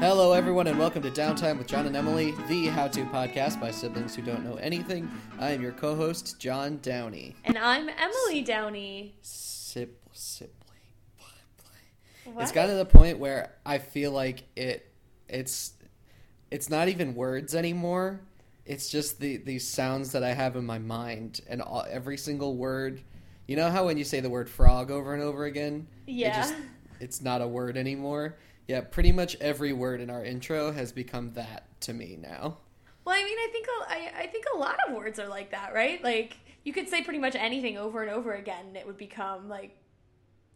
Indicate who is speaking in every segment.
Speaker 1: Hello, everyone, and welcome to Downtime with John and Emily, the how to podcast by siblings who don't know anything. I am your co host, John Downey.
Speaker 2: And I'm Emily Downey.
Speaker 1: Sip, sip,
Speaker 2: What?
Speaker 1: It's gotten to the point where I feel like it, it's, it's not even words anymore. It's just the these sounds that I have in my mind, and all, every single word. You know how when you say the word frog over and over again, it
Speaker 2: Yeah.
Speaker 1: just it's not a word anymore. Yeah, pretty much every word in our intro has become that to me now.
Speaker 2: Well, I mean, I think a, I, I think a lot of words are like that, right? Like you could say pretty much anything over and over again, and it would become like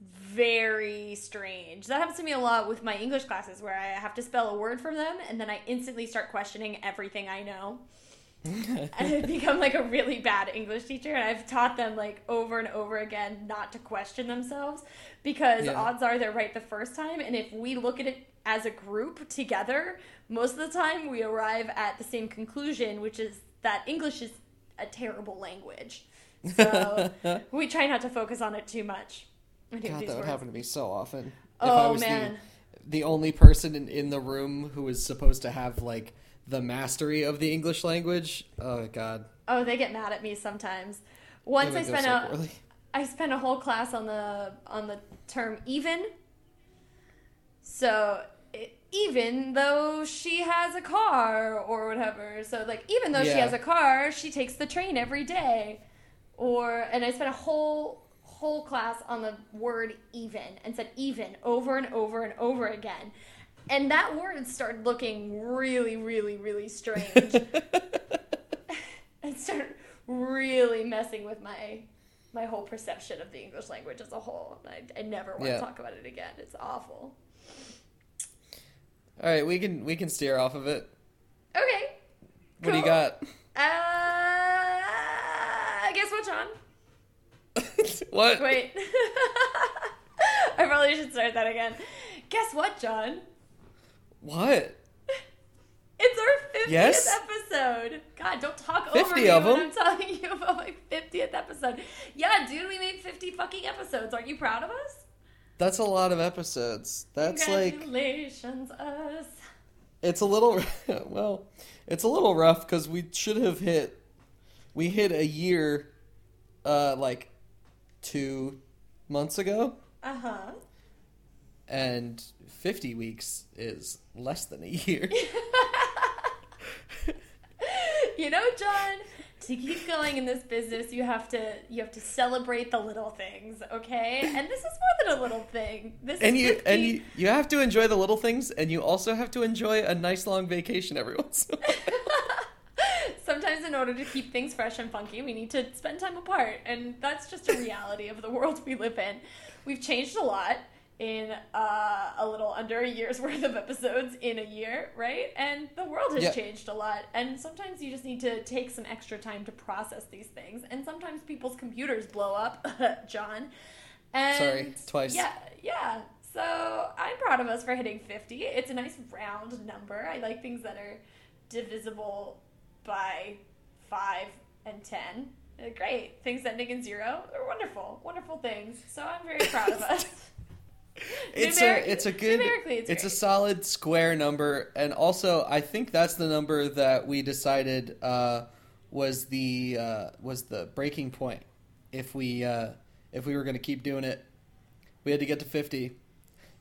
Speaker 2: very strange. That happens to me a lot with my English classes, where I have to spell a word from them, and then I instantly start questioning everything I know. and I've become like a really bad English teacher, and I've taught them like over and over again not to question themselves because
Speaker 1: Yeah.
Speaker 2: odds are they're right the first time. And if we look at it as a group together, most of the time we arrive at the same conclusion, which is that English is a terrible language. So we try not to focus on it too much.
Speaker 1: God, that would happen to me so often.
Speaker 2: Oh, man.
Speaker 1: the the only person in, in the room who was supposed to have like the mastery of the English language, oh god,
Speaker 2: Oh, they get mad at me sometimes. Once I spent
Speaker 1: so
Speaker 2: a
Speaker 1: poorly.
Speaker 2: I spent a whole class on the on the term even. So even though she has a car or whatever, so like even though she has a car, she takes the train every day. Or and I spent a whole whole class on the word even and said even over and over and over again. And that word started looking really, really, really strange. and started really messing with my my whole perception of the English language as a whole. I, I never want
Speaker 1: Yeah.
Speaker 2: to talk about it again. It's awful.
Speaker 1: All right, we can we can steer off of it.
Speaker 2: Okay.
Speaker 1: What do you got?
Speaker 2: Uh, guess what, John?
Speaker 1: what?
Speaker 2: Wait. I probably should start that again. Guess what, John?
Speaker 1: What?
Speaker 2: It's our 50th
Speaker 1: Yes?
Speaker 2: episode. God, don't talk
Speaker 1: 50
Speaker 2: over me
Speaker 1: of
Speaker 2: when? I'm telling you about my 50th episode. Yeah, dude, we made 50 fucking episodes. Aren't you proud of us?
Speaker 1: That's a lot of episodes. That's like
Speaker 2: Congratulations, us.
Speaker 1: it's a little well, it's a little rough because we should have hit we hit a year uh like two months ago
Speaker 2: Uh huh.
Speaker 1: and 50 weeks is less than a year
Speaker 2: you know, John, to keep going in this business, you have to you have to celebrate the little things, okay? And this is more than a little thing. This
Speaker 1: and you and you, you have to enjoy the little things and you also have to enjoy a nice long vacation every once in a while.
Speaker 2: Sometimes, in order to keep things fresh and funky, we need to spend time apart, and that's just a reality of the world we live in. We've changed a lot in uh, a little under a year's worth of episodes in a year, right? And the world has
Speaker 1: Yeah.
Speaker 2: changed a lot, and sometimes you just need to take some extra time to process these things. And sometimes people's computers blow up, John. And
Speaker 1: Sorry, twice.
Speaker 2: Yeah, yeah. So I'm proud of us for hitting 50. It's a nice round number. I like things that are divisible by 5 and 10. They're great. Things ending in zero are wonderful, wonderful things. So I'm very proud of us.
Speaker 1: it's a it's a good
Speaker 2: it's
Speaker 1: it's a solid square number and also i think that's the number that we decided uh, was the uh, was the breaking point if we uh, if we were going to keep doing it we had to get to 50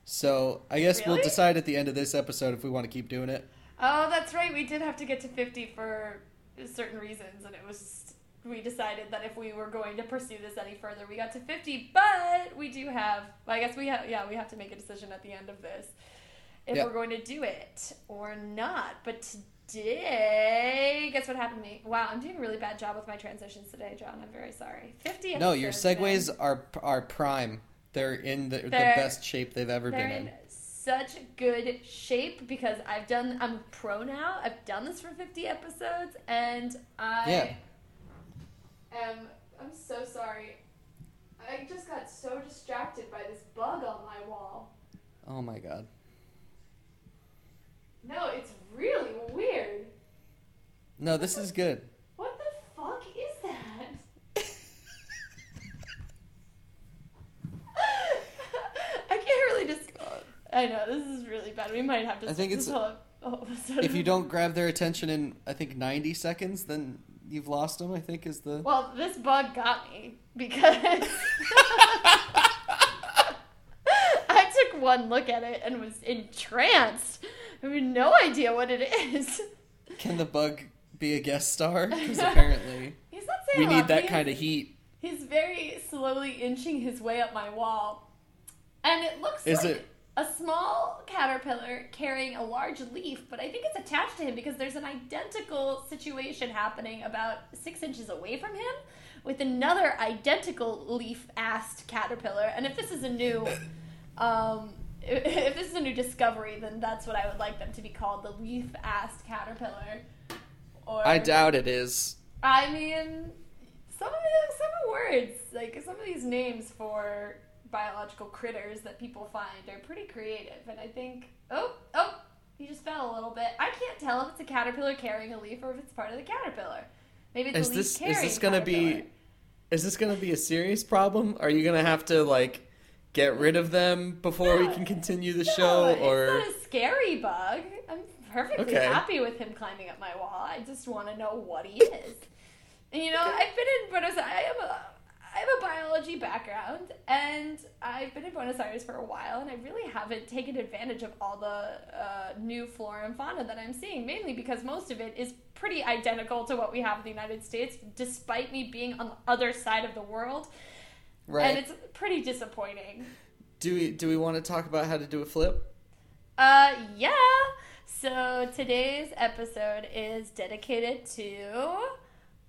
Speaker 1: so i guess we'll decide at the end of this episode if we want to keep doing it
Speaker 2: Oh, that's right. We did have to get to 50 for certain reasons, and it was. We decided that if we were going to pursue this any further, we got to 50, but we do have, I guess we have. Yeah, we have to make a decision at the end of this if
Speaker 1: Yeah.
Speaker 2: we're going to do it or not. But today, guess what happened to me? Wow, I'm doing a really bad job with my transitions today, John. I'm very sorry. 50
Speaker 1: no your segues are are prime they're in the, the
Speaker 2: They're-
Speaker 1: best shape they've ever been in
Speaker 2: in such good shape because I've done. I'm a pro now. I've done this for 50 episodes, and I
Speaker 1: Yeah.
Speaker 2: Am. I'm so sorry. I just got so distracted by this bug on my wall.
Speaker 1: oh my god
Speaker 2: No, it's really weird.
Speaker 1: no this is good
Speaker 2: What the fuck is that? I can't really just. I know this is really bad. We might have to.
Speaker 1: I think it's-
Speaker 2: whole, whole.
Speaker 1: If you don't grab their attention in, I think, 90 seconds, then you've lost them, I think is the.
Speaker 2: Well, this bug got me because I took one look at it and was entranced. I have no idea what it is.
Speaker 1: Can the bug be a guest star? Because apparently
Speaker 2: He's not saying
Speaker 1: we need that kind of heat.
Speaker 2: He's very slowly inching his way up my wall. And it looks
Speaker 1: Is
Speaker 2: like
Speaker 1: it-
Speaker 2: a small caterpillar carrying a large leaf, but I think it's attached to him because there's an identical situation happening about six inches away from him with another identical leaf-assed caterpillar. And if this is a new um, if this is a new discovery, then that's what I would like them to be called, the leaf-assed caterpillar. Or
Speaker 1: I doubt it is.
Speaker 2: I mean, some of the, some of the words, like some of these names for biological critters that people find are pretty creative, and I think, oh, oh, he just fell a little bit. I can't tell if it's a caterpillar carrying a leaf or if it's part of the caterpillar. Maybe it's
Speaker 1: Is
Speaker 2: a leaf
Speaker 1: this is this gonna be is this gonna be a serious problem? Are you gonna have to like get rid of them before we can continue the
Speaker 2: no,
Speaker 1: show?
Speaker 2: it's
Speaker 1: Or
Speaker 2: not a scary bug. I'm perfectly
Speaker 1: Okay.
Speaker 2: happy with him climbing up my wall. I just want to know what he is. And you know, I've been in Buenos Aires. I have a I have a biology background, and I've been in Buenos Aires for a while, and I really haven't taken advantage of all the uh, new flora and fauna that I'm seeing. Mainly because most of it is pretty identical to what we have in the United States, despite me being on the other side of the world,
Speaker 1: right?
Speaker 2: and it's pretty disappointing.
Speaker 1: do we do we want to talk about how to do a flip?
Speaker 2: Uh, yeah. So today's episode is dedicated to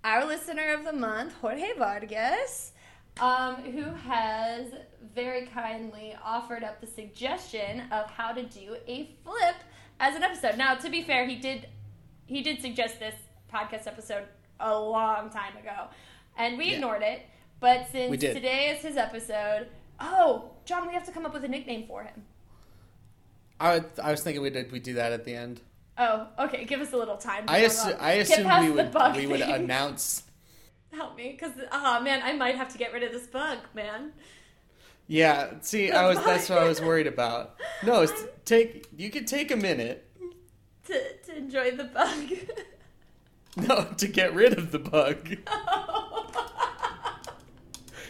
Speaker 2: our listener of the month, Jorge Vargas, um, who has very kindly offered up the suggestion of how to do a flip as an episode. Now, to be fair, he did he did suggest this podcast episode a long time ago, and we
Speaker 1: Yeah.
Speaker 2: ignored it. But since today is his episode, oh, John, we have to come up with a nickname for him.
Speaker 1: I I was thinking we did we do that at the end.
Speaker 2: Oh, okay. Give us a little time.
Speaker 1: I assu- I
Speaker 2: past
Speaker 1: we would we would announce.
Speaker 2: Help me, because oh ah, man, I might have to get rid of this bug, man.
Speaker 1: Yeah, see,
Speaker 2: The
Speaker 1: I was that's what I was worried about. No, it's take you could take a minute.
Speaker 2: To to enjoy the bug.
Speaker 1: No, to get rid of the bug,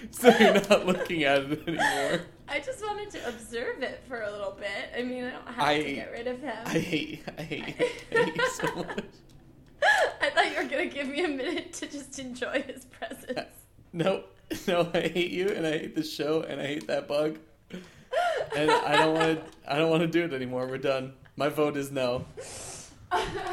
Speaker 1: so you're not looking at it anymore.
Speaker 2: I just wanted to observe it for a little bit. I mean, I don't have
Speaker 1: I-
Speaker 2: to get rid of him.
Speaker 1: I hate I hate you, I hate you so much.
Speaker 2: I thought you were gonna give me a minute to just enjoy his presence.
Speaker 1: No, no, I hate you, and I hate this show, and I hate that bug, and I don't want to. I don't want to do it anymore. We're done. My vote is no.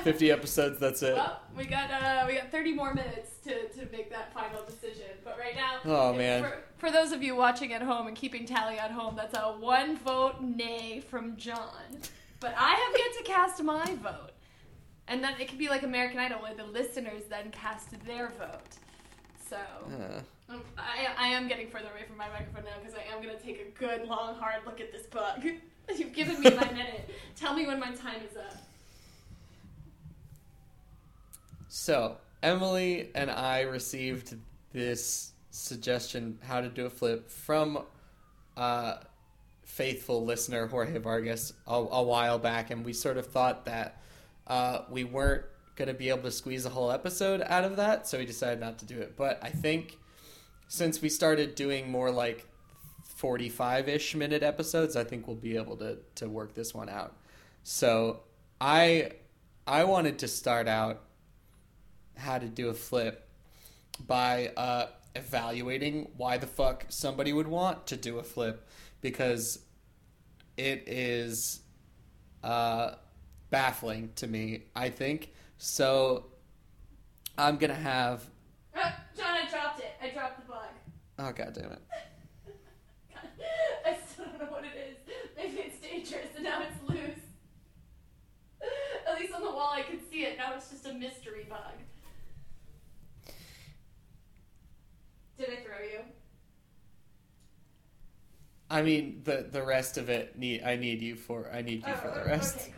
Speaker 1: Fifty episodes. That's it.
Speaker 2: Well, we got uh, we got thirty more minutes to, to make that final decision. But right now,
Speaker 1: Oh, man.
Speaker 2: For, for those of you watching at home and keeping tally at home, that's a one vote nay from John. But I have yet to cast my vote, and then it could be like American Idol, where the listeners then cast their vote. So
Speaker 1: Uh,
Speaker 2: um, I, I am getting further away from my microphone now because I am going to take a good long hard look at this book. You've given me my minute. Tell me when my time is up.
Speaker 1: So, Emily and I received this suggestion how to do a flip from uh, faithful listener Jorge Vargas a, a while back, and we sort of thought that uh, we weren't going to be able to squeeze a whole episode out of that, so we decided not to do it. But I think since we started doing more like 45 ish minute episodes, I think we'll be able to, to work this one out. So, I I wanted to start out how to do a flip by uh, evaluating why the fuck somebody would want to do a flip because it is uh, baffling to me, I think. So I'm gonna have.
Speaker 2: Ah, John, I dropped it. I dropped the bug.
Speaker 1: Oh god damn it!
Speaker 2: I still don't know what it is. Maybe it's dangerous and now it's loose. At least on the wall I could see it. Now it's just a mystery bug. Did I throw you?
Speaker 1: I mean the the rest of it need I need you for I need you for the
Speaker 2: Oh,
Speaker 1: rest.
Speaker 2: Okay,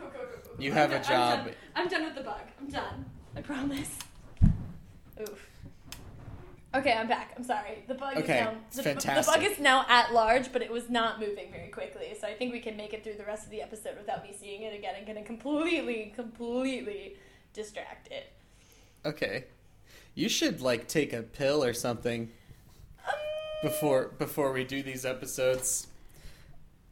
Speaker 1: You have a
Speaker 2: done- I'm
Speaker 1: job.
Speaker 2: done. I'm done with the bug. I'm done. I promise. Oof. Okay, I'm back. I'm sorry. The bug
Speaker 1: Okay,
Speaker 2: is now the,
Speaker 1: fantastic.
Speaker 2: the bug is now at large, but it was not moving very quickly. So I think we can make it through the rest of the episode without me seeing it again and getting completely, completely distracted.
Speaker 1: Okay. You should like take a pill or something um, before before we do these episodes.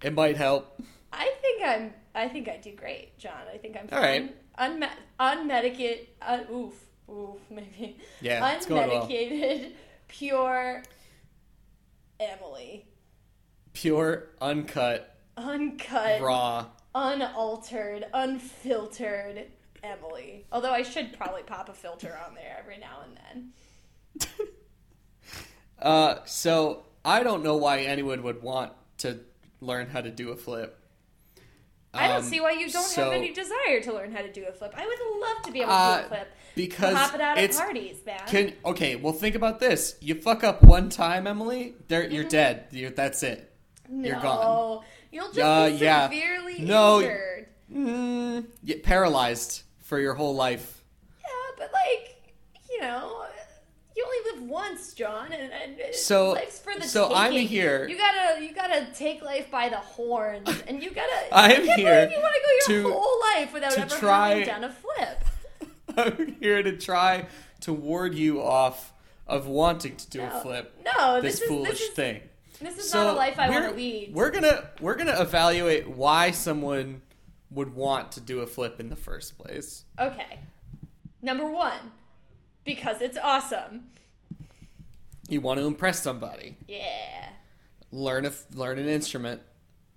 Speaker 1: It might help.
Speaker 2: I think I'm. I think I do great, John. I think I'm
Speaker 1: All right.
Speaker 2: fine. Unme- unmedicated. Uh, oof. Oof. Maybe.
Speaker 1: Yeah, going well.
Speaker 2: Unmedicated, pure Emily.
Speaker 1: Pure, uncut,
Speaker 2: Uncut.
Speaker 1: raw.
Speaker 2: unaltered, unfiltered Emily. Although I should probably pop a filter on there every now and then.
Speaker 1: Uh, so I don't know why anyone would want to learn how to do a flip.
Speaker 2: I don't
Speaker 1: Um,
Speaker 2: see why you don't
Speaker 1: so-
Speaker 2: have any desire to learn how to do a flip. I would love to be able to
Speaker 1: Uh,
Speaker 2: do a flip.
Speaker 1: because
Speaker 2: hop it out at parties, man.
Speaker 1: can okay. Well, think about this. You fuck up one time, Emily. There, you're dead. You're, that's it.
Speaker 2: no,
Speaker 1: you're gone.
Speaker 2: You'll just
Speaker 1: Uh,
Speaker 2: be
Speaker 1: yeah.
Speaker 2: severely
Speaker 1: No.
Speaker 2: injured.
Speaker 1: Mm, get paralyzed for your whole life.
Speaker 2: Yeah, but like, you know, you only live once, John, and, and
Speaker 1: So-
Speaker 2: life's for the
Speaker 1: so I'm here-
Speaker 2: You gotta, you gotta take life by the horns, and you gotta.
Speaker 1: I'm
Speaker 2: I
Speaker 1: here
Speaker 2: you want to go your
Speaker 1: to-
Speaker 2: whole life without ever
Speaker 1: try-
Speaker 2: having done a flip.
Speaker 1: I'm here to try to ward you off of wanting to do
Speaker 2: No.
Speaker 1: a flip.
Speaker 2: No,
Speaker 1: This,
Speaker 2: this, is
Speaker 1: foolish
Speaker 2: this is,
Speaker 1: thing.
Speaker 2: This is
Speaker 1: So
Speaker 2: not a life I want to lead.
Speaker 1: We're gonna we're gonna evaluate why someone would want to do a flip in the first place.
Speaker 2: Okay. Number one, because it's awesome.
Speaker 1: You want to impress somebody.
Speaker 2: Yeah.
Speaker 1: Learn a learn an instrument.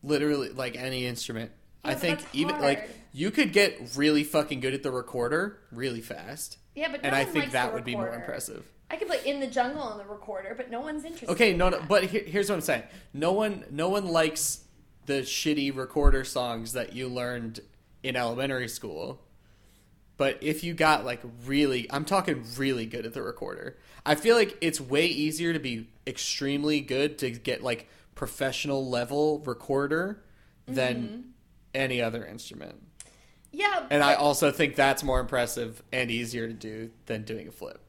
Speaker 1: Literally, like any instrument.
Speaker 2: Yeah,
Speaker 1: I think even like you could get really fucking good at the recorder really fast,
Speaker 2: Yeah, but no
Speaker 1: and I think that would be more impressive.
Speaker 2: I could play in the jungle on the recorder, but no one's interested.
Speaker 1: Okay, no, no but here, here's what I'm saying. No one, no one likes the shitty recorder songs that you learned in elementary school. But if you got like really, I'm talking really good at the recorder. I feel like it's way easier to be extremely good to get like professional level recorder than
Speaker 2: Mm-hmm.
Speaker 1: any other instrument.
Speaker 2: Yeah,
Speaker 1: And I also think that's more impressive and easier to do than doing a flip.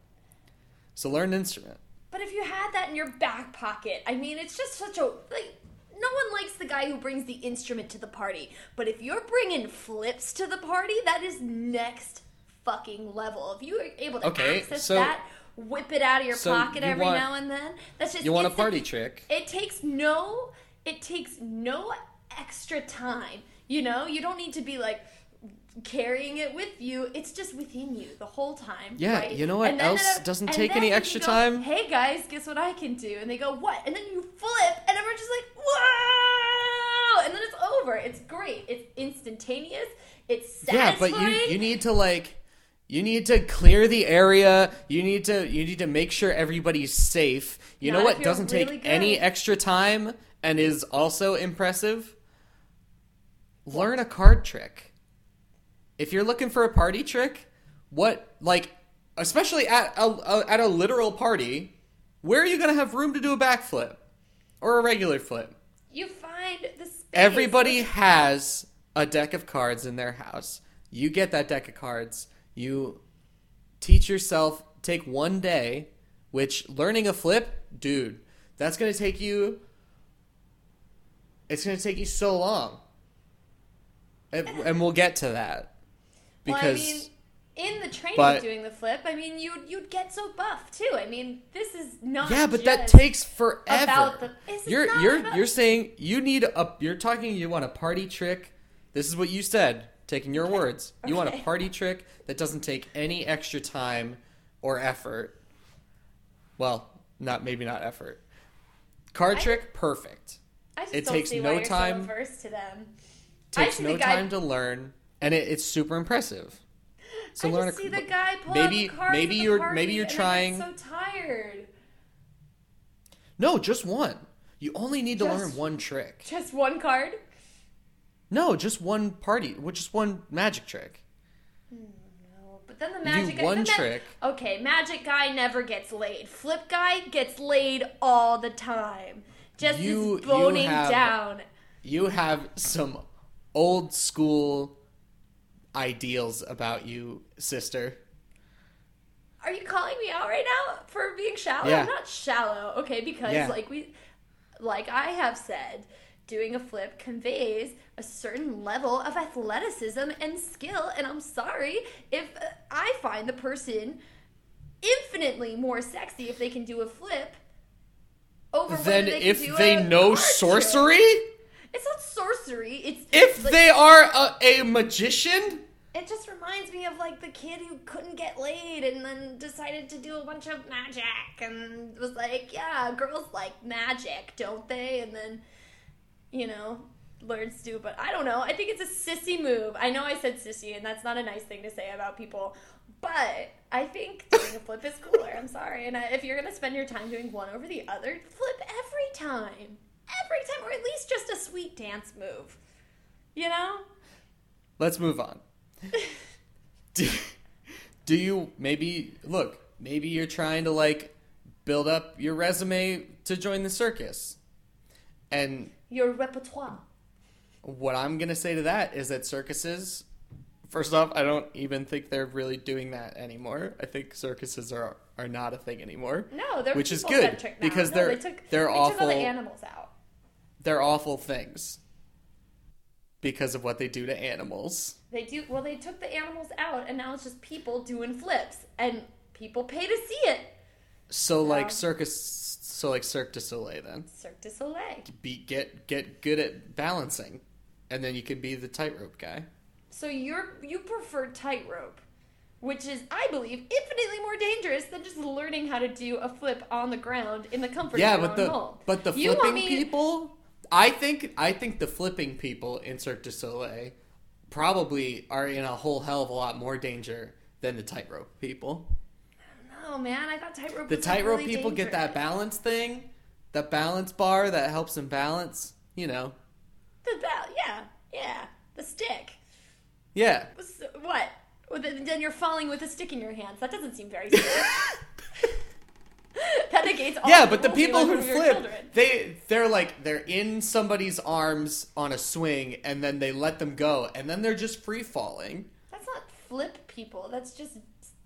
Speaker 1: So learn an instrument.
Speaker 2: But if you had that in your back pocket, I mean, it's just such a like. No one likes the guy who brings the instrument to the party. But if you're bringing flips to the party, that is next fucking level. If you are able to
Speaker 1: Okay,
Speaker 2: access
Speaker 1: so-
Speaker 2: that, whip it out of your
Speaker 1: so
Speaker 2: pocket
Speaker 1: you
Speaker 2: every
Speaker 1: want-
Speaker 2: now and then. That's just
Speaker 1: You want a party trick?
Speaker 2: It takes no. It takes no extra time. You know, you don't need to be like carrying it with you. It's just within you the whole time.
Speaker 1: Yeah,
Speaker 2: right?
Speaker 1: you know what else doesn't take any extra
Speaker 2: go,
Speaker 1: time?
Speaker 2: Hey guys, guess what I can do? And they go, what? And then you flip, and everyone's just like, whoa! And then it's over. It's great. It's instantaneous. It's satisfying.
Speaker 1: Yeah, but you you need to like you need to clear the area. You need to you need to make sure everybody's safe. You
Speaker 2: Not
Speaker 1: know what doesn't
Speaker 2: really
Speaker 1: take
Speaker 2: good.
Speaker 1: any extra time and is also impressive? Learn a card trick. If you're looking for a party trick, what like especially at a, a at a literal party, where are you going to have room to do a backflip or a regular flip?
Speaker 2: You find the space.
Speaker 1: Everybody has a deck of cards in their house. You get that deck of cards. You teach yourself, take one day, which learning a flip, dude, that's going to take you. It's going to take you so long. And, and we'll get to that. Because.
Speaker 2: well, I mean, in the training
Speaker 1: but-
Speaker 2: doing the flip, I mean, you'd you'd get so buff too. I mean, this is not.
Speaker 1: yeah, but that takes forever.
Speaker 2: the-
Speaker 1: you're you're
Speaker 2: about-
Speaker 1: you're saying you need a you're talking you want a party trick. This is what you said, taking your words. You want a party trick that doesn't take any extra time or effort. Well, not maybe not effort. Card
Speaker 2: I-
Speaker 1: trick, perfect.
Speaker 2: I just
Speaker 1: it
Speaker 2: don't
Speaker 1: takes
Speaker 2: see
Speaker 1: no
Speaker 2: so
Speaker 1: time.
Speaker 2: averse to them. I
Speaker 1: Takes no time to learn, and it, it's super impressive. So
Speaker 2: I
Speaker 1: a
Speaker 2: see the guy pull
Speaker 1: maybe
Speaker 2: out the cards
Speaker 1: maybe you're maybe you're
Speaker 2: and I get
Speaker 1: trying
Speaker 2: So tired.
Speaker 1: no just one. You only need to
Speaker 2: Just-
Speaker 1: learn one trick.
Speaker 2: Just one card.
Speaker 1: No, just one party, which just one magic trick.
Speaker 2: Hmm, no, but then the magic guy.
Speaker 1: one trick.
Speaker 2: Okay, magic guy never gets laid. Flip guy gets laid all the time. Just
Speaker 1: You-
Speaker 2: is
Speaker 1: you
Speaker 2: boning
Speaker 1: have-
Speaker 2: down.
Speaker 1: You have some old school ideals about you, sister.
Speaker 2: Are you calling me out right now for being shallow?
Speaker 1: Yeah.
Speaker 2: I'm not shallow, okay? Because
Speaker 1: Yeah.
Speaker 2: like we, like I have said, doing a flip conveys a certain level of athleticism and skill. And I'm sorry if I find the person infinitely more sexy if they can do a flip over
Speaker 1: Then
Speaker 2: they
Speaker 1: if they know
Speaker 2: card trick.
Speaker 1: sorcery,
Speaker 2: it's not sorcery. It's
Speaker 1: if
Speaker 2: like-
Speaker 1: they are a, a magician,
Speaker 2: It just reminds me of like the kid who couldn't get laid and then decided to do a bunch of magic and was like, yeah, girls like magic, don't they? And then, you know, learns to. But I don't know. I think it's a sissy move. I know I said sissy, and that's not a nice thing to say about people. But I think doing a flip is cooler. I'm sorry. And I, if you're gonna spend your time doing one over the other, flip every time, every time, or at least just a sweet dance move. You know?
Speaker 1: let's move on. do, do you maybe look? Maybe you're trying to like build up your resume to join the circus, and
Speaker 2: Your repertoire.
Speaker 1: what I'm gonna say to that is that circuses, first off, I don't even think they're really doing that anymore. I think circuses are are not a thing anymore.
Speaker 2: No, they're
Speaker 1: Which is good, because
Speaker 2: No,
Speaker 1: they're-
Speaker 2: they took,
Speaker 1: they're
Speaker 2: they Took all the animals out.
Speaker 1: They're awful things because of what they do to animals.
Speaker 2: They do well. They took the animals out, and now it's just people doing flips, and people pay to see it.
Speaker 1: So like circus, so like Cirque du Soleil then.
Speaker 2: Cirque du Soleil.
Speaker 1: be get get good at balancing, and then you can be the tightrope guy.
Speaker 2: So you're you prefer tightrope, which is, I believe, infinitely more dangerous than just learning how to do a flip on the ground in the comfort
Speaker 1: Yeah,
Speaker 2: of
Speaker 1: but the
Speaker 2: home.
Speaker 1: but the
Speaker 2: You
Speaker 1: flipping
Speaker 2: me-
Speaker 1: people, I think I think the flipping people in Cirque du Soleil probably are in a whole hell of a lot more danger than the tightrope people.
Speaker 2: No, man, I thought tightrope.
Speaker 1: The tightrope
Speaker 2: really
Speaker 1: people get that balance thing, the balance bar that helps them balance. You know,
Speaker 2: The ba- yeah, yeah, the stick.
Speaker 1: yeah.
Speaker 2: What? Well, then then you're falling with a stick in your hands. That doesn't seem very safe. that negates all
Speaker 1: yeah, but the people who flip, they they're like they're in somebody's arms on a swing, and then they let them go, and then they're just free falling.
Speaker 2: That's not flip people. That's just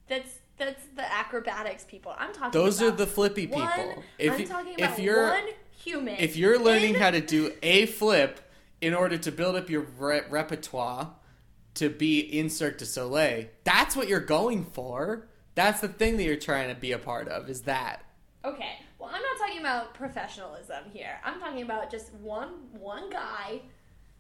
Speaker 2: that's that's the acrobatics people. I'm talking.
Speaker 1: Those are the flippy people.
Speaker 2: One,
Speaker 1: if
Speaker 2: I'm
Speaker 1: you-
Speaker 2: talking
Speaker 1: if you're
Speaker 2: one human.
Speaker 1: if you're learning
Speaker 2: in-
Speaker 1: how to do a flip in order to build up your re- repertoire to be in Cirque du Soleil, that's what you're going for. That's the thing that you're trying to be a part of. Is that?
Speaker 2: Okay. Well, I'm not talking about professionalism here. I'm talking about just one one guy,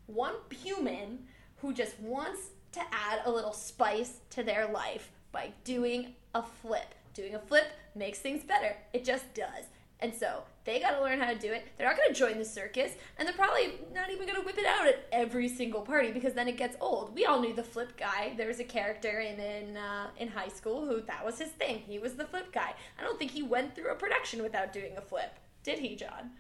Speaker 2: one human who just wants to add a little spice to their life by doing a flip. Doing a flip makes things better. It just does. And so they got to learn how to do it. They're not going to join the circus, and they're probably not even going to whip it out at every single party because then it gets old. We all knew the flip guy. There was a character in in uh, in high school who that was his thing. He was the flip guy. I don't think he went through a production without doing a flip. Did he, John?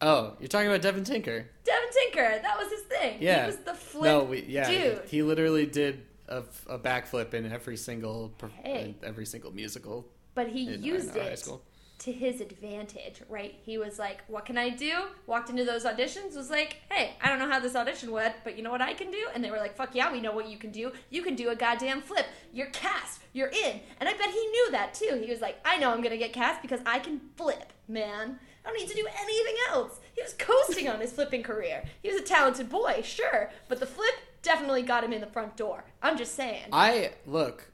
Speaker 1: Oh, you're talking about Devin Tinker.
Speaker 2: Devin Tinker, that was his thing.
Speaker 1: Yeah.
Speaker 2: He was the flip
Speaker 1: no, we, yeah,
Speaker 2: dude.
Speaker 1: he literally did a, a backflip in every single
Speaker 2: Hey.
Speaker 1: in every single musical.
Speaker 2: but he used
Speaker 1: in high
Speaker 2: it
Speaker 1: school.
Speaker 2: To his advantage, right? He was like, "What can I do?" Walked into those auditions, was like, "Hey, I don't know how this audition went, but you know what I can do?" And they were like, "Fuck yeah, we know what you can do. You can do a goddamn flip. You're cast. You're in." And I bet he knew that too. He was like, "I know I'm gonna get cast because I can flip, man. I don't need to do anything else." He was coasting on his flipping career. He was a talented boy, sure, but the flip definitely got him in the front door. I'm just saying.
Speaker 1: I look.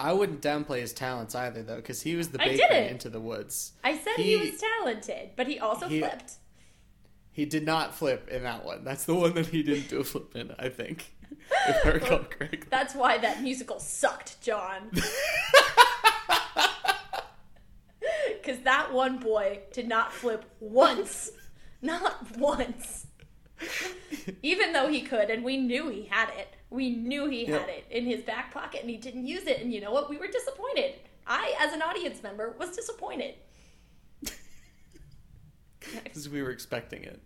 Speaker 1: I wouldn't downplay his talents either, though, because he was the
Speaker 2: I
Speaker 1: into the woods.
Speaker 2: I said he,
Speaker 1: He-
Speaker 2: was talented, but he also
Speaker 1: he-
Speaker 2: flipped.
Speaker 1: He did not flip in that one. That's the one that he didn't do a flip in, I think. If I recall correctly.
Speaker 2: That's why that musical sucked, John. Because that one boy did not flip once. Not once. Even though he could, and we knew he had it. We knew he
Speaker 1: Yep.
Speaker 2: had it in his back pocket, and he didn't use it. And you know what? We were disappointed. I, as an audience member, was disappointed.
Speaker 1: Because we were expecting it.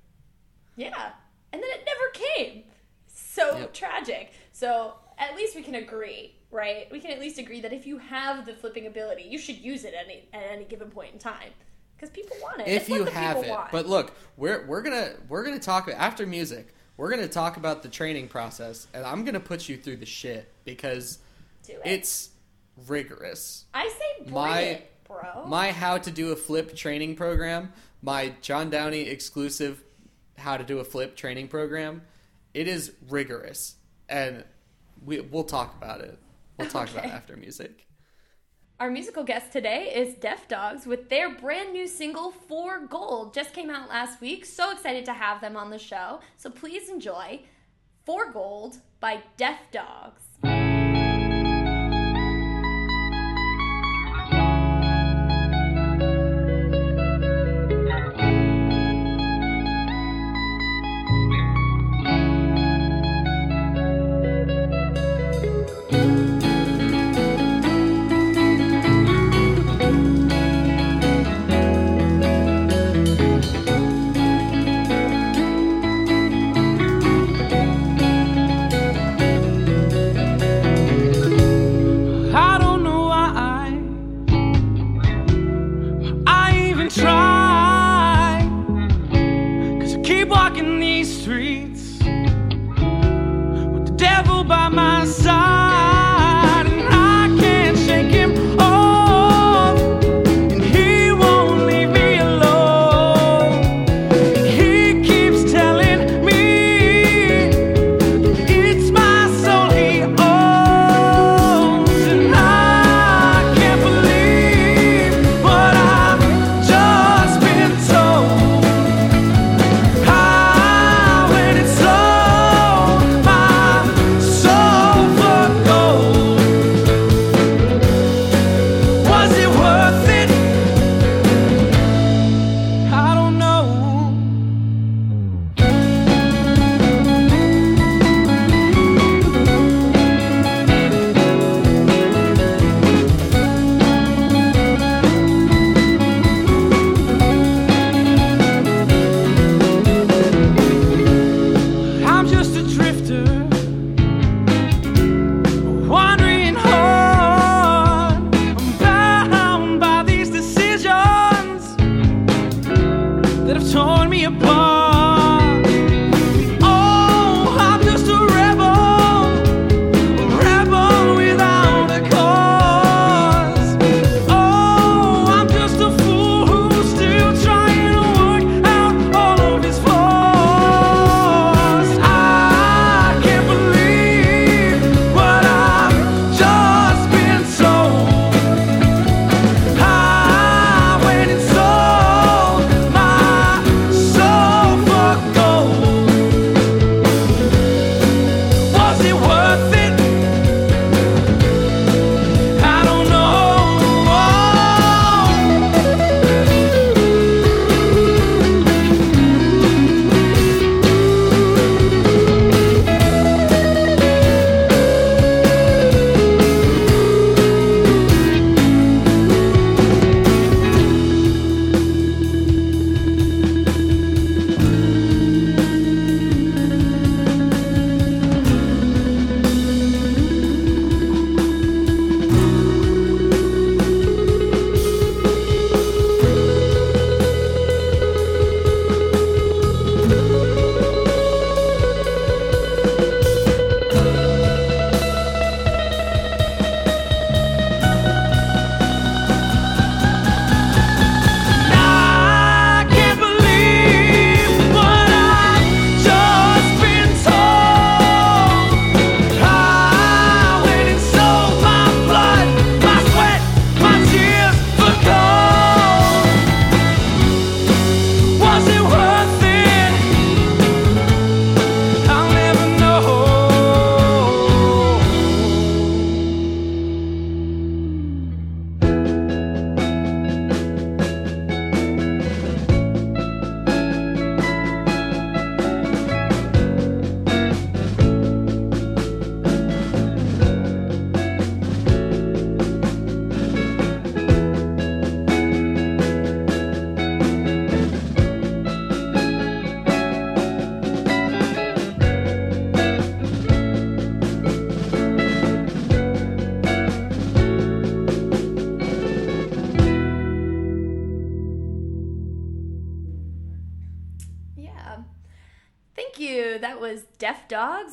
Speaker 2: Yeah. And then it never came. So
Speaker 1: Yep.
Speaker 2: tragic. So at least we can agree, right? We can at least agree that if you have the flipping ability, you should use it any at any given point in time. Because people want it.
Speaker 1: If
Speaker 2: It's
Speaker 1: you have it.
Speaker 2: want.
Speaker 1: But look, we're we're gonna we're gonna talk about after music. We're gonna talk about the training process, and I'm gonna put you through the shit because
Speaker 2: it.
Speaker 1: it's rigorous.
Speaker 3: I say
Speaker 1: My-
Speaker 3: it, bro.
Speaker 1: My how to do a flip training program, my John Downey exclusive how to do a flip training program, it is rigorous. And we we'll talk about it. We'll talk about it after music.
Speaker 3: Our musical guest today is Deaf Dogs with their brand new single For Gold. Just came out last week. So excited to have them on the show. So please enjoy For Gold by Deaf Dogs.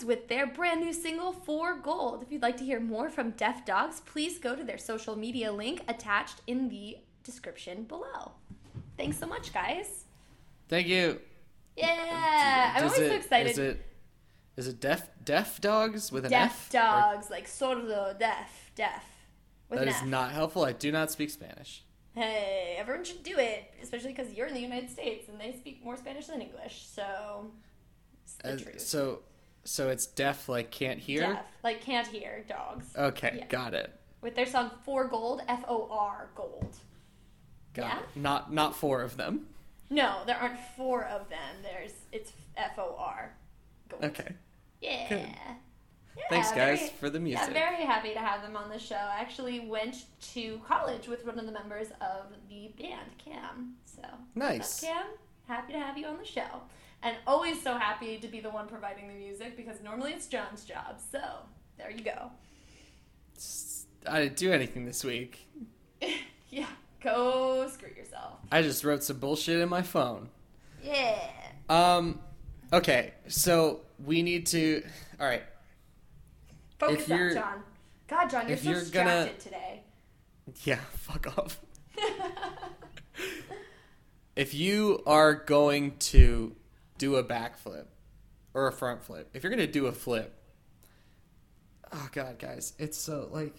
Speaker 2: Dogs with their brand new single, For Gold. If you'd like to hear more from Deaf Dogs, please go to their social media link attached in the description below. Thanks so much, guys.
Speaker 1: Thank you.
Speaker 2: Yeah, I'm
Speaker 1: Does
Speaker 2: always
Speaker 1: it-
Speaker 2: so excited.
Speaker 1: Is it is it deaf deaf dogs with an
Speaker 2: deaf
Speaker 1: F? Or-
Speaker 2: dogs, like sordo, deaf, deaf. With
Speaker 1: That is not helpful. I do not speak Spanish.
Speaker 2: Hey, everyone should do it, especially because you're in the United States and they speak more Spanish than English. So, it's the truth.
Speaker 1: so so it's deaf like can't hear.
Speaker 2: Deaf, like can't hear dogs.
Speaker 1: Okay,
Speaker 2: Yeah.
Speaker 1: got it.
Speaker 2: With their song For Gold, F O R Gold.
Speaker 1: Got
Speaker 2: Yeah?
Speaker 1: it. Not not four of them.
Speaker 2: No, there aren't four of them. There's it's F O R Gold.
Speaker 1: Okay.
Speaker 2: Yeah.
Speaker 1: Good.
Speaker 2: Yeah,
Speaker 1: Thanks guys
Speaker 2: very-
Speaker 1: for the music.
Speaker 2: I'm Yeah, very happy to have them on the show. I actually went to college with one of the members of the band, Cam. So
Speaker 1: Nice.
Speaker 2: up, Cam, happy to have you on the show, and always so happy to be the one providing the music because normally it's John's job. So there you go.
Speaker 1: I didn't do anything this week.
Speaker 2: yeah, go screw yourself.
Speaker 1: I just wrote some bullshit in my phone.
Speaker 2: Yeah.
Speaker 1: Um okay, so we need to all right.
Speaker 2: Focus
Speaker 1: If
Speaker 2: up, John. God, John, you're so
Speaker 1: you're gonna-
Speaker 2: distracted today.
Speaker 1: Yeah, fuck off. if you are going to do a backflip or a front flip, if you're going to do a flip, oh god, guys, it's so like,